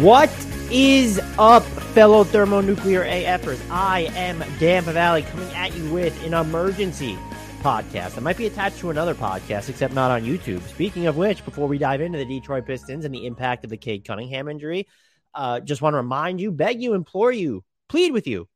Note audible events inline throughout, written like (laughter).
What is up, fellow thermonuclear AFers? I am Dan Favale coming at you with an emergency podcast. It might be attached to another podcast, except not on YouTube. Speaking of which, before we dive into the Detroit Pistons and the impact of the Cade Cunningham injury, uh, just want to remind you, beg you, implore you, plead with you,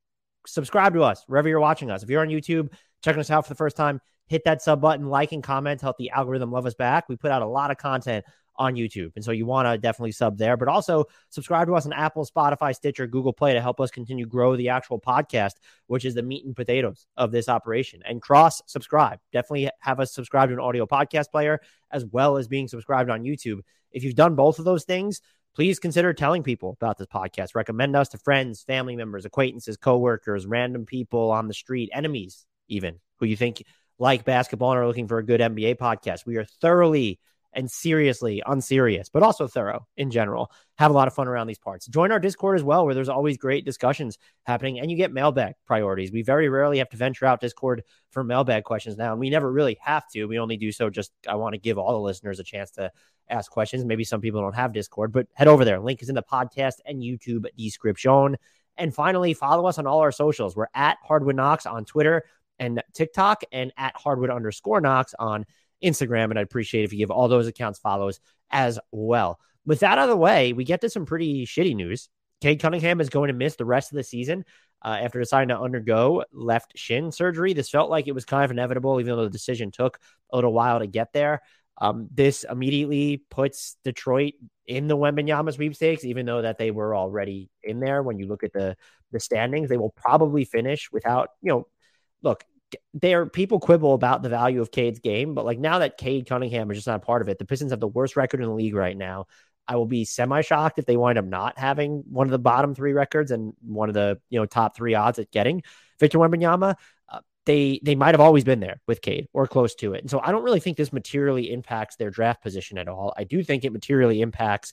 subscribe to us wherever you're watching us. If you're on YouTube, checking us out for the first time, hit that sub button, like and comment, help the algorithm love us back. We put out a lot of content on YouTube. And so you want to definitely sub there, but also subscribe to us on Apple, Spotify, Stitcher, Google Play to help us continue grow the actual podcast, which is the meat and potatoes of this operation. And cross subscribe. Definitely have us subscribe to an audio podcast player as well as being subscribed on YouTube. If you've done both of those things, please consider telling people about this podcast. Recommend us to friends, family members, acquaintances, coworkers, random people on the street, enemies, even who you think like basketball and are looking for a good NBA podcast. We are thoroughly and seriously unserious, but also thorough in general. Have a lot of fun around these parts. Join our Discord as well, where there's always great discussions happening, and you get mailbag priorities. We very rarely have to venture out Discord for mailbag questions now, and we never really have to. We only do so just I want to give all the listeners a chance to ask questions. Maybe some people don't have Discord, but head over there. Link is in the podcast and YouTube description. And finally, follow us on all our socials. We're at Hardwood Knocks on Twitter and TikTok, and at Hardwood underscore Knocks on Instagram. And I'd appreciate if you give all those accounts follows as well. With that out of the way, we get to some pretty shitty news. Cade Cunningham is going to miss the rest of the season uh, after deciding to undergo left shin surgery. This felt like it was kind of inevitable, even though the decision took a little while to get there. Um, this immediately puts Detroit in the Wembanyama sweepstakes, even though that they were already in there. When you look at the the standings, they will probably finish without, you know, look, there people quibble about the value of Cade's game, but like now that Cade Cunningham is just not a part of it, the Pistons have the worst record in the league right now. I will be semi shocked if they wind up not having one of the bottom three records and one of the you know top three odds at getting Victor Wembanyama. Uh, they they might have always been there with Cade or close to it, and so I don't really think this materially impacts their draft position at all. I do think it materially impacts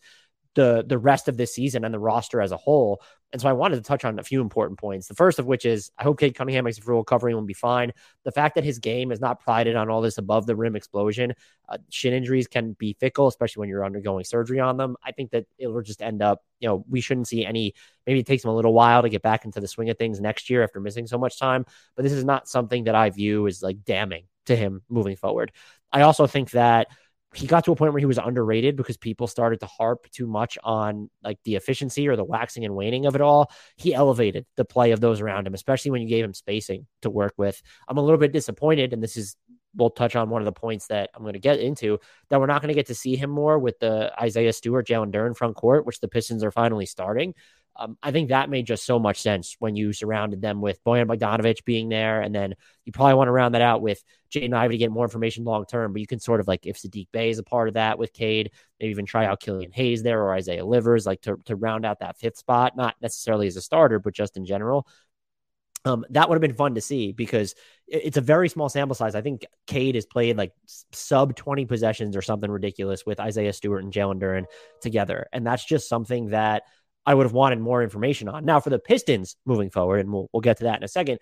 the the rest of this season and the roster as a whole. And so I wanted to touch on a few important points. The first of which is I hope Cade Cunningham makes a full recovery and will be fine. The fact that his game is not prided on all this above the rim explosion, uh, shin injuries can be fickle, especially when you're undergoing surgery on them. I think that it will just end up, you know, we shouldn't see any. Maybe it takes him a little while to get back into the swing of things next year after missing so much time. But this is not something that I view as like damning to him moving forward. I also think that he got to a point where he was underrated because people started to harp too much on like the efficiency or the waxing and waning of it all. He elevated the play of those around him, especially when you gave him spacing to work with. I'm a little bit disappointed, and this is we'll touch on one of the points that I'm going to get into that we're not going to get to see him more with the Isaiah Stewart, Jalen Duren front court, which the Pistons are finally starting. Um, I think that made just so much sense when you surrounded them with Bojan Bogdanovic being there. And then you probably want to round that out with Jaden Ivey to get more information long term. But you can sort of like, if Saddiq Bey is a part of that with Cade, maybe even try out Killian Hayes there or Isaiah Livers, like to, to round out that fifth spot, not necessarily as a starter, but just in general. Um, that would have been fun to see because it's a very small sample size. I think Cade has played like sub 20 possessions or something ridiculous with Isaiah Stewart and Jalen Duren together. And that's just something that I would have wanted more information on. Now, for the Pistons moving forward, and we'll, we'll get to that in a second,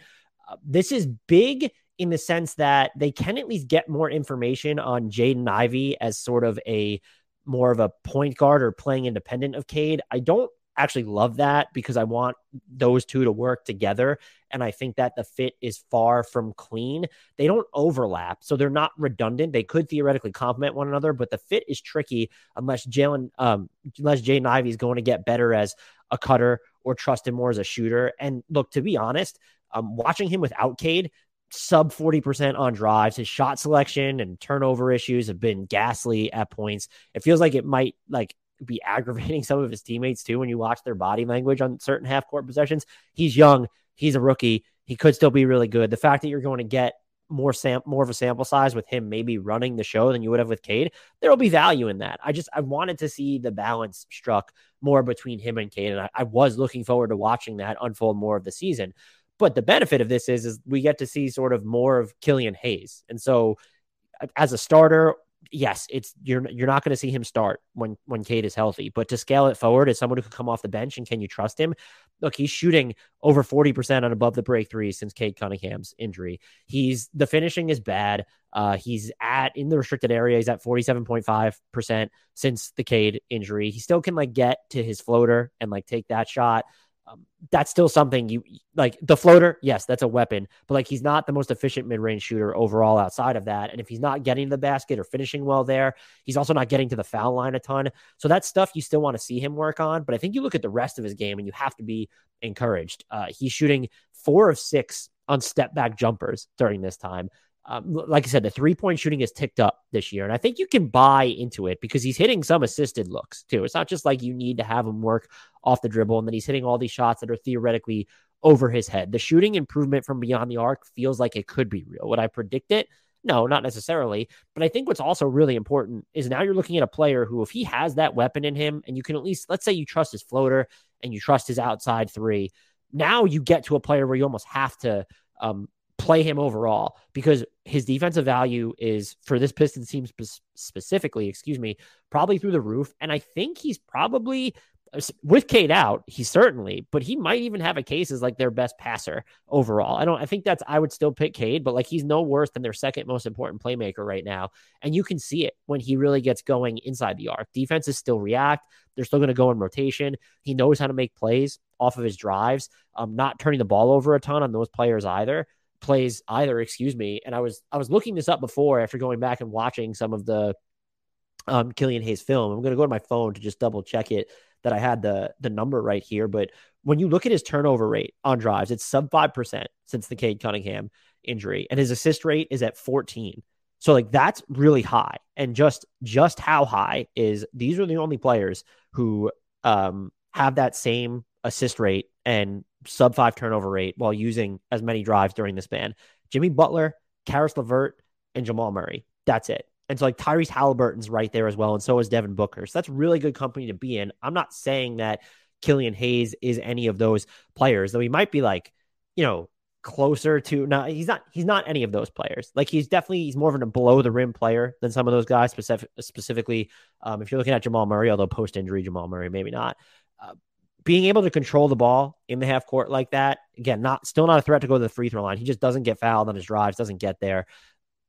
uh, this is big in the sense that they can at least get more information on Jaden Ivey as sort of a more of a point guard or playing independent of Cade. I don't actually love that because I want those two to work together. And I think that the fit is far from clean. They don't overlap, so they're not redundant. They could theoretically complement one another, but the fit is tricky unless Jalen, um, unless Jaden Ivey is going to get better as a cutter or trust him more as a shooter. And look, to be honest, um, watching him without Cade, sub 40% on drives. His shot selection and turnover issues have been ghastly at points. It feels like it might like be aggravating (laughs) some of his teammates too when you watch their body language on certain half court possessions. He's young, he's a rookie, he could still be really good. The fact that you're going to get more sam more of a sample size with him maybe running the show than you would have with Cade, there will be value in that. I just I wanted to see the balance struck more between him and Cade, and I, I was looking forward to watching that unfold more of the season. But the benefit of this is is we get to see sort of more of Killian Hayes, and so as a starter yes, it's you're you're not going to see him start when when Cade is healthy, but to scale it forward as someone who could come off the bench and can you trust him? Look, he's shooting over 40% on above the break three since Cade Cunningham's injury. He's the finishing is bad. Uh, he's at in the restricted area, he's at 47.5% since the Cade injury. He still can like get to his floater and like take that shot um, that's still something you like the floater. Yes, that's a weapon, but like he's not the most efficient mid range shooter overall outside of that. And if he's not getting to the basket or finishing well there, he's also not getting to the foul line a ton. So that's stuff you still want to see him work on. But I think you look at the rest of his game and you have to be encouraged. Uh, he's shooting four of six on step back jumpers during this time um, like I said, the three point shooting has ticked up this year. And I think you can buy into it because he's hitting some assisted looks too. It's not just like you need to have him work off the dribble and then he's hitting all these shots that are theoretically over his head. The shooting improvement from beyond the arc feels like it could be real. Would I predict it? No, not necessarily. But I think what's also really important is now you're looking at a player who, if he has that weapon in him and you can at least, let's say you trust his floater and you trust his outside three, now you get to a player where you almost have to um, play him overall because his defensive value is for this Pistons team spe- specifically, excuse me, probably through the roof. And I think he's probably with Cade out, he certainly, but he might even have a case as like their best passer overall. I don't, I think that's, I would still pick Cade, but like he's no worse than their second most important playmaker right now. And you can see it when he really gets going inside the arc. Defenses still react. They're still going to go in rotation. He knows how to make plays off of his drives, um, not turning the ball over a ton on those players either plays either, excuse me. And I was I was looking this up before after going back and watching some of the um Killian Hayes film. I'm gonna go to my phone to just double check it that I had the the number right here. But when you look at his turnover rate on drives, it's sub five percent since the Cade Cunningham injury, and his assist rate is at 14. So like that's really high. And just just how high is these are the only players who um have that same assist rate and sub five turnover rate while using as many drives during the span. Jimmy Butler, Caris LeVert, and Jamal Murray. That's it. And so like Tyrese Halliburton's right there as well. And so is Devin Booker. So that's really good company to be in. I'm not saying that Killian Hayes is any of those players, though he might be like, you know, closer to now he's not he's not any of those players like he's definitely he's more of a below the rim player than some of those guys specific, specifically um, if you're looking at jamal murray although post injury jamal murray maybe not uh, being able to control the ball in the half court like that, again, not still not a threat to go to the free throw line. He just doesn't get fouled on his drives, doesn't get there.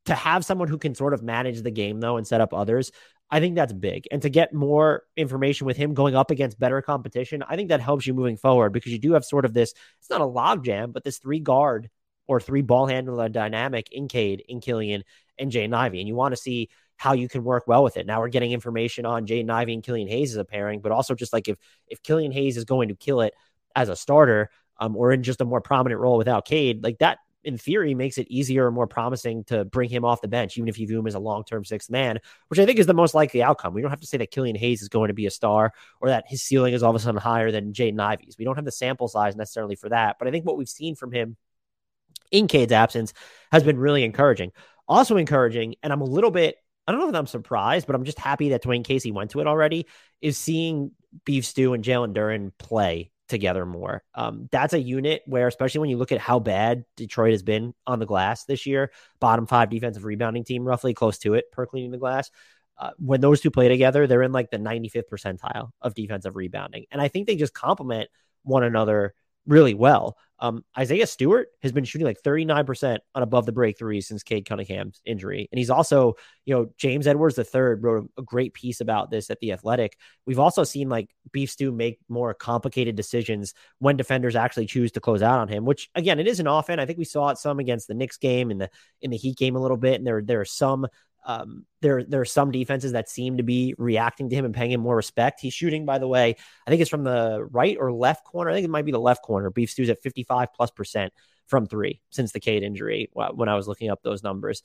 To have someone who can sort of manage the game though and set up others, I think that's big. And to get more information with him going up against better competition, I think that helps you moving forward because you do have sort of this, it's not a logjam, but this three guard or three ball handler dynamic in Cade, in Killian, and Jaden Ivey. And you want to see how you can work well with it. Now we're getting information on Jaden Ivey and Killian Hayes as a pairing, but also just like if if Killian Hayes is going to kill it as a starter, um, or in just a more prominent role without Cade, like that in theory makes it easier and more promising to bring him off the bench, even if you view him as a long term sixth man, which I think is the most likely outcome. We don't have to say that Killian Hayes is going to be a star or that his ceiling is all of a sudden higher than Jaden Ivey's. We don't have the sample size necessarily for that, but I think what we've seen from him in Cade's absence has been really encouraging. Also encouraging, and I'm a little bit I don't know if I'm surprised, but I'm just happy that Dwane Casey went to it already. Is seeing Beef Stew and Jalen Duren play together more. Um, that's a unit where, especially when you look at how bad Detroit has been on the glass this year, bottom five defensive rebounding team, roughly close to it per cleaning the glass. Uh, when those two play together, they're in like the 95th percentile of defensive rebounding. And I think they just complement one another really well. Um, Isaiah Stewart has been shooting like 39% on above the break threes since Cade Cunningham's injury. And he's also, you know, James Edwards III wrote a great piece about this at The Athletic. We've also seen like Beef Stew make more complicated decisions when defenders actually choose to close out on him, which again, it isn't often. I think we saw it some against the Knicks game and the in the Heat game a little bit. And there, there are some um, there there are some defenses that seem to be reacting to him and paying him more respect. He's shooting, by the way, I think it's from the right or left corner. I think it might be the left corner. Beef Stew's at 55 plus percent from three since the Cade injury when I was looking up those numbers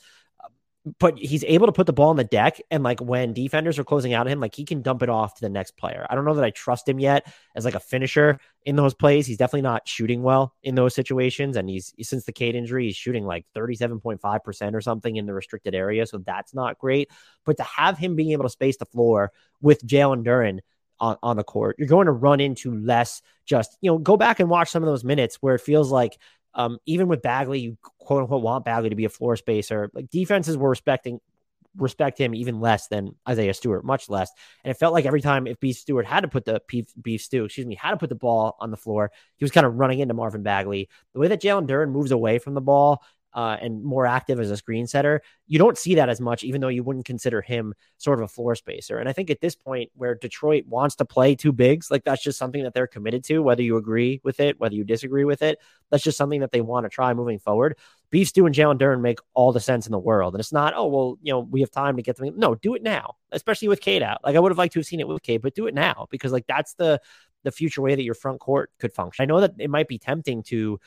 but he's able to put the ball on the deck and like when defenders are closing out on him like he can dump it off to the next player. I don't know that i trust him yet as like a finisher in those plays. He's definitely not shooting well in those situations and he's since the Cade injury he's shooting like 37.5% or something in the restricted area so that's not great. But to have him being able to space the floor with jalen duren on, on the court you're going to run into less just you know go back and watch some of those minutes where it feels like um, even with Bagley, you quote unquote want Bagley to be a floor spacer. Like defenses were respecting respect him even less than Isaiah Stewart, much less. And it felt like every time if Beef Stewart had to put the beef, beef stew, excuse me, had to put the ball on the floor, he was kind of running into Marvin Bagley. The way that Jalen Duren moves away from the ball uh, and more active as a screen setter. You don't see that as much, even though you wouldn't consider him sort of a floor spacer. And I think at this point, where Detroit wants to play two bigs, like that's just something that they're committed to, whether you agree with it, whether you disagree with it. That's just something that they want to try moving forward. Beef Stew and Jalen Duren make all the sense in the world. And it's not, oh, well, you know, we have time to get them. No, do it now, especially with Cade out. Like I would have liked to have seen it with Cade, but do it now because like that's the the future way that your front court could function. I know that it might be tempting to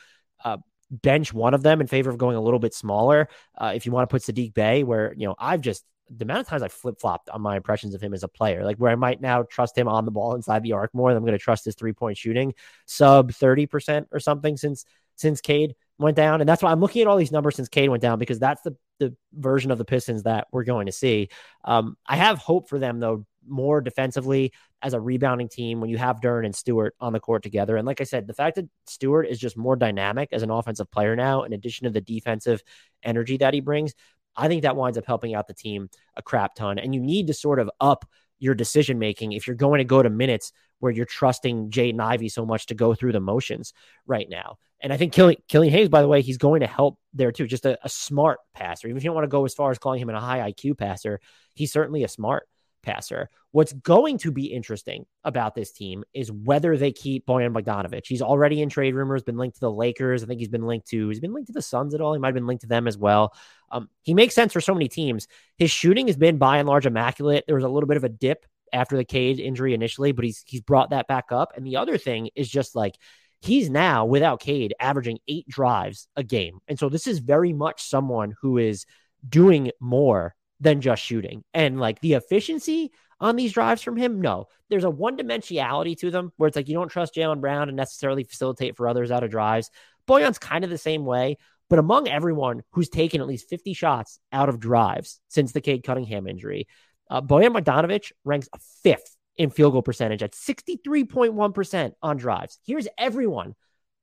uh, bench one of them in favor of going a little bit smaller. Uh, if you want to put Saddiq Bey, where, you know, I've just, the amount of times I flip flopped on my impressions of him as a player, like where I might now trust him on the ball inside the arc more than I'm going to trust his three point shooting sub 30% or something since, since Cade went down. And that's why I'm looking at all these numbers since Cade went down because that's the, the version of the Pistons that we're going to see. Um, I have hope for them though, more defensively as a rebounding team when you have Duren and Stewart on the court together. And like I said, the fact that Stewart is just more dynamic as an offensive player now, in addition to the defensive energy that he brings, I think that winds up helping out the team a crap ton. And you need to sort of up your decision making if you're going to go to minutes where you're trusting Jaden Ivey so much to go through the motions right now. And I think Killian, Killian Hayes, by the way, he's going to help there too. Just a, a smart passer. Even if you don't want to go as far as calling him a high IQ passer, he's certainly a smart passer. What's going to be interesting about this team is whether they keep Bojan Bogdanovic. He's already in trade rumors, been linked to the Lakers. I think he's been linked to, he's been linked to the Suns at all. He might have been linked to them as well. Um, he makes sense for so many teams. His shooting has been by and large immaculate. There was a little bit of a dip after the Cade injury initially, but he's he's brought that back up. And the other thing is just like he's now without Cade averaging eight drives a game. And so this is very much someone who is doing more than just shooting. And like the efficiency on these drives from him, no. There's a one dimensionality to them where it's like you don't trust Jaylen Brown to necessarily facilitate for others out of drives. Bojan's kind of the same way. But among everyone who's taken at least 50 shots out of drives since the Cade Cunningham injury, uh, Bojan Bogdanovic ranks fifth in field goal percentage at 63.1% on drives. Here's everyone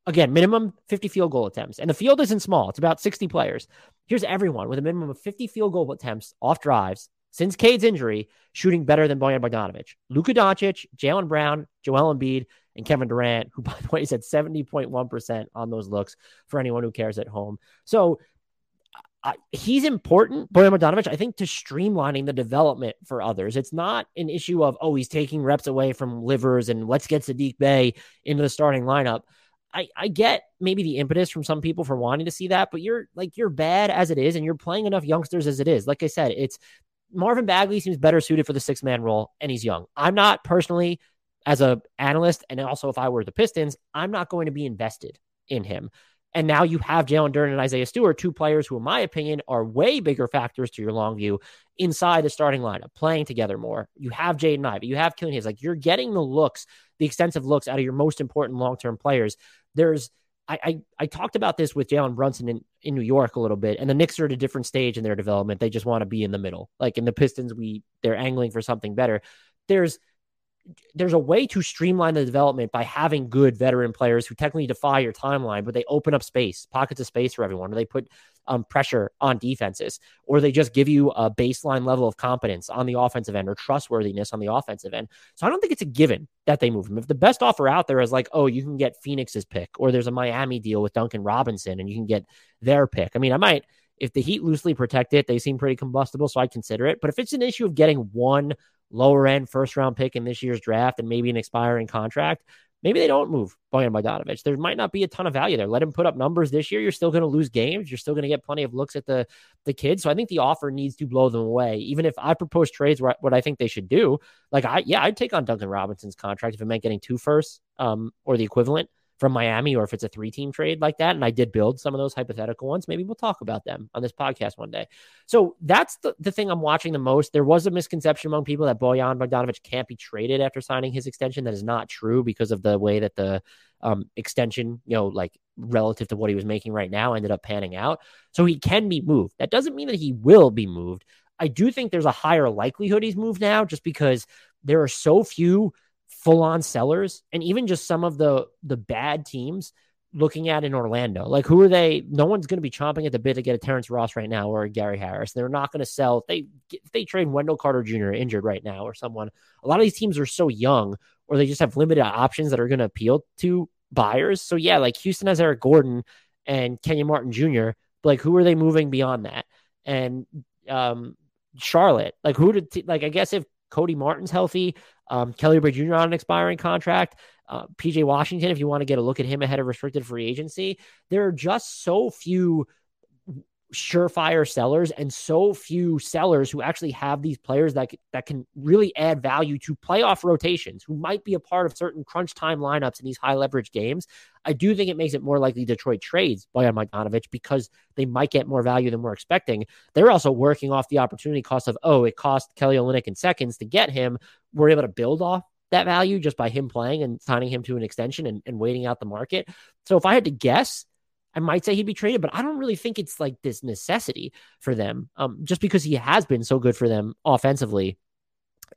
Again, minimum 50 field goal attempts. And the field isn't small, it's about 60 players. Here's everyone with a minimum of 50 field goal attempts off drives since Cade's injury, shooting better than Bojan Bogdanovic. Luka Doncic, Jaylen Brown, Joel Embiid, and Kevin Durant, who, (laughs) by the way, is at 70.1% on those looks for anyone who cares at home. So uh, he's important, Bojan Bogdanovic, I think, to streamlining the development for others. It's not an issue of, oh, he's taking reps away from livers and let's get Saddiq Bey into the starting lineup. I, I get maybe the impetus from some people for wanting to see that, but you're like you're bad as it is, and you're playing enough youngsters as it is. Like I said, it's Marvin Bagley seems better suited for the six man role, and he's young. I'm not personally, as a analyst, and also if I were the Pistons, I'm not going to be invested in him. And now you have Jalen Duren and Isaiah Stewart, two players who, in my opinion, are way bigger factors to your long view inside the starting lineup, playing together more. You have Jaden Ivey, you have Killian Hayes. Like you're getting the looks, the extensive looks out of your most important long term players. There's I, I, I talked about this with Jalen Brunson in, in New York a little bit, and the Knicks are at a different stage in their development. They just want to be in the middle. Like in the Pistons, we they're angling for something better. There's there's a way to streamline the development by having good veteran players who technically defy your timeline, but they open up space, pockets of space for everyone, or they put um, pressure on defenses, or they just give you a baseline level of competence on the offensive end or trustworthiness on the offensive end. So I don't think it's a given that they move him. If the best offer out there is like, oh, you can get Phoenix's pick, or there's a Miami deal with Duncan Robinson and you can get their pick. I mean, I might. If the Heat loosely protect it, they seem pretty combustible, so I consider it. But if it's an issue of getting one lower end first round pick in this year's draft and maybe an expiring contract, maybe they don't move Bojan Bogdanovic. There might not be a ton of value there. Let him put up numbers this year. You're still going to lose games. You're still going to get plenty of looks at the the kids. So I think the offer needs to blow them away. Even if I propose trades, what I think they should do, like I yeah, I'd take on Duncan Robinson's contract if it meant getting two firsts um, or the equivalent from Miami or if it's a three team trade like that. And I did build some of those hypothetical ones. Maybe we'll talk about them on this podcast one day. So that's the, the thing I'm watching the most. There was a misconception among people that Bojan Bogdanovic can't be traded after signing his extension. That is not true because of the way that the um, extension, you know, like relative to what he was making right now, ended up panning out. So he can be moved. That doesn't mean that he will be moved. I do think there's a higher likelihood he's moved now just because there are so few full on sellers and even just some of the the bad teams looking at in Orlando? Like, who are they? No one's going to be chomping at the bit to get a Terrence Ross right now or a Gary Harris. They're not going to sell. They they trade Wendell Carter Jr. injured right now or someone. A lot of these teams are so young, or they just have limited options that are going to appeal to buyers. So yeah, like Houston has Eric Gordon and Kenyon Martin Jr. But like, who are they moving beyond that? And um, Charlotte, like, who did like? I guess if Cody Martin's healthy, um, Kelly Oubre Jr. on an expiring contract, uh, PJ Washington, if you want to get a look at him ahead of restricted free agency, there are just so few surefire sellers and so few sellers who actually have these players that that can really add value to playoff rotations who might be a part of certain crunch time lineups in these high leverage games. I do think it makes it more likely Detroit trades Bojan Bogdanovic because they might get more value than we're expecting. They're also working off the opportunity cost of oh, it cost Kelly Olynyk in seconds to get him. We're able to build off that value just by him playing and signing him to an extension and, and waiting out the market. So if I had to guess, I might say he'd be traded, but I don't really think it's like this necessity for them. Um, just because he has been so good for them offensively.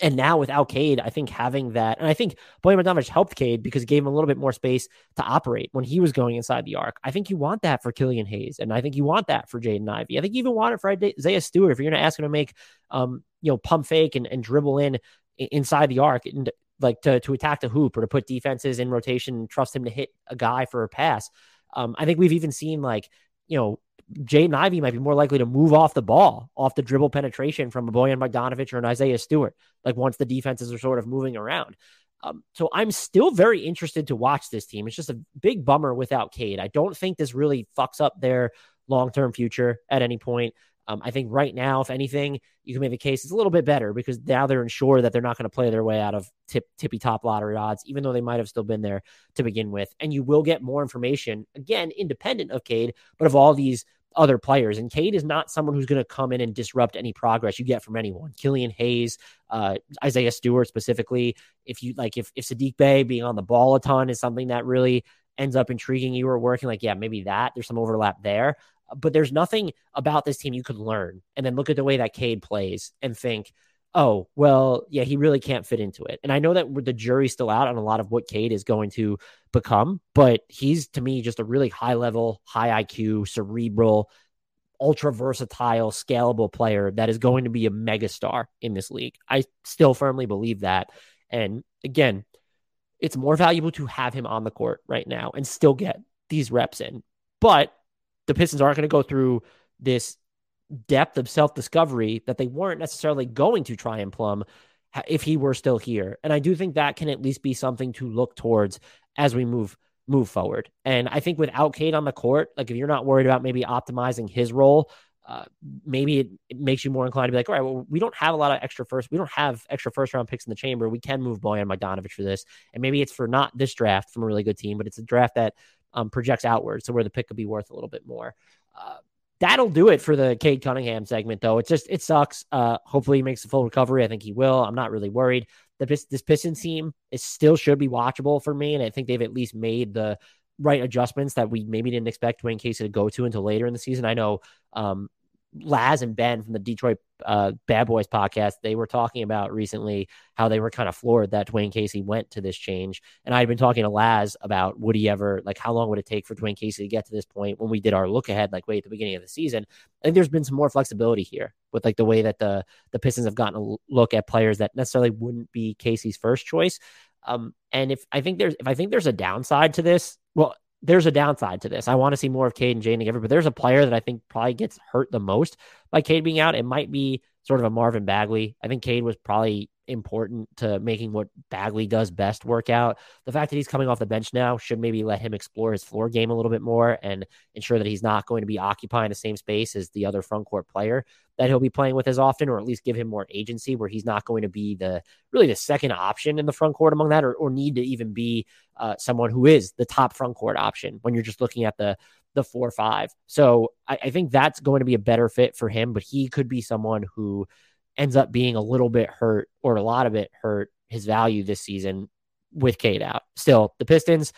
And now without Cade, I think having that, and I think Bojan Bogdanovic helped Cade because it gave him a little bit more space to operate when he was going inside the arc. I think you want that for Killian Hayes, and I think you want that for Jaden Ivey. I think you even want it for Isaiah Stewart if you're going to ask him to make, um, you know, pump fake and, and dribble in inside the arc and like to to attack the hoop or to put defenses in rotation and trust him to hit a guy for a pass. Um, I think we've even seen like, you know, Jaden Ivey might be more likely to move off the ball, off the dribble penetration from a Bojan Bogdanovic or an Isaiah Stewart, like once the defenses are sort of moving around. Um, so I'm still very interested to watch this team. It's just a big bummer without Cade. I don't think this really fucks up their long term future at any point. Um, I think right now, if anything, you can make the case it's a little bit better because now they're ensured that they're not going to play their way out of tip, tippy top lottery odds, even though they might have still been there to begin with. And you will get more information, again, independent of Cade, but of all these other players. And Cade is not someone who's going to come in and disrupt any progress you get from anyone. Killian Hayes, uh, Isaiah Stewart specifically. If you like, if, if Saddiq Bey being on the ball a ton is something that really ends up intriguing you or working, like, yeah, maybe that there's some overlap there but there's nothing about this team you could learn and then look at the way that Cade plays and think, oh, well, yeah, he really can't fit into it. And I know that the jury's still out on a lot of what Cade is going to become, but he's to me just a really high level, high IQ, cerebral, ultra versatile, scalable player that is going to be a megastar in this league. I still firmly believe that. And again, it's more valuable to have him on the court right now and still get these reps in. But the Pistons aren't going to go through this depth of self discovery that they weren't necessarily going to try and plumb if he were still here. And I do think that can at least be something to look towards as we move move forward. And I think without Cade on the court, like if you're not worried about maybe optimizing his role, uh, maybe it, it, makes you more inclined to be like, all right, well, we don't have a lot of extra first, we don't have extra first round picks in the chamber. We can move Bojan Bogdanovic for this, and maybe it's for not this draft from a really good team, but it's a draft that um, projects outward, so where the pick could be worth a little bit more. Uh, that'll do it for the Cade Cunningham segment, though. It's just it sucks. Uh, hopefully, he makes a full recovery. I think he will. I'm not really worried. The this Pistons team is still should be watchable for me, and I think they've at least made the right adjustments that we maybe didn't expect Dwane Casey to go to until later in the season. I know um, Laz and Ben from the Detroit uh, Bad Boys podcast, they were talking about recently how they were kind of floored that Dwane Casey went to this change. And I'd been talking to Laz about would he ever, like, how long would it take for Dwane Casey to get to this point when we did our look ahead, like, way at the beginning of the season. I think there's been some more flexibility here with, like, the way that the, the Pistons have gotten a look at players that necessarily wouldn't be Casey's first choice. Um, and if I think there's, if I think there's a downside to this, well, there's a downside to this. I want to see more of Cade and Jaden together, but there's a player that I think probably gets hurt the most by Cade being out. It might be sort of a Marvin Bagley. I think Cade was probably important to making what Bagley does best work out. The fact that he's coming off the bench now should maybe let him explore his floor game a little bit more and ensure that he's not going to be occupying the same space as the other front court player that he'll be playing with as often, or at least give him more agency where he's not going to be the really the second option in the front court among that, or, or need to even be uh, someone who is the top front court option when you're just looking at the the four five. So I, I think that's going to be a better fit for him, but he could be someone who ends up being a little bit hurt or a lot of it hurt his value this season with Cade out. Still, the Pistons,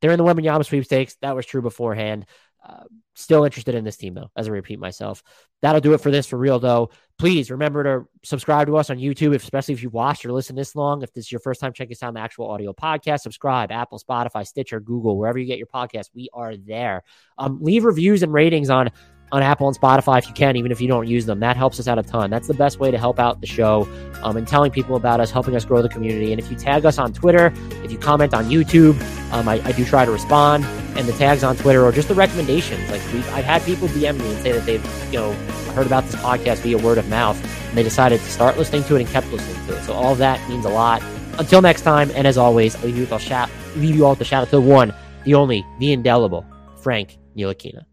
they're in the Wembanyama sweepstakes. That was true beforehand. Uh, still interested in this team, though, as I repeat myself. That'll do it for this for real, though. Please remember to subscribe to us on YouTube, especially if you've watched or listened this long. If this is your first time checking us out the actual audio podcast, subscribe Apple, Spotify, Stitcher, Google, wherever you get your podcast. We are there. Um, leave reviews and ratings on on Apple and Spotify if you can, even if you don't use them. That helps us out a ton. That's the best way to help out the show um, and telling people about us, helping us grow the community. And if you tag us on Twitter, if you comment on YouTube, um, I, I, do try to respond. And the tags on Twitter or just the recommendations. Like I've had people DM me and say that they've you know heard about this podcast via word of mouth and they decided to start listening to it and kept listening to it. So all of that means a lot. Until next time, and as always, I'll leave you, with a shout, leave you all with the shout out to the one, the only, the indelible Frank Ntilikina.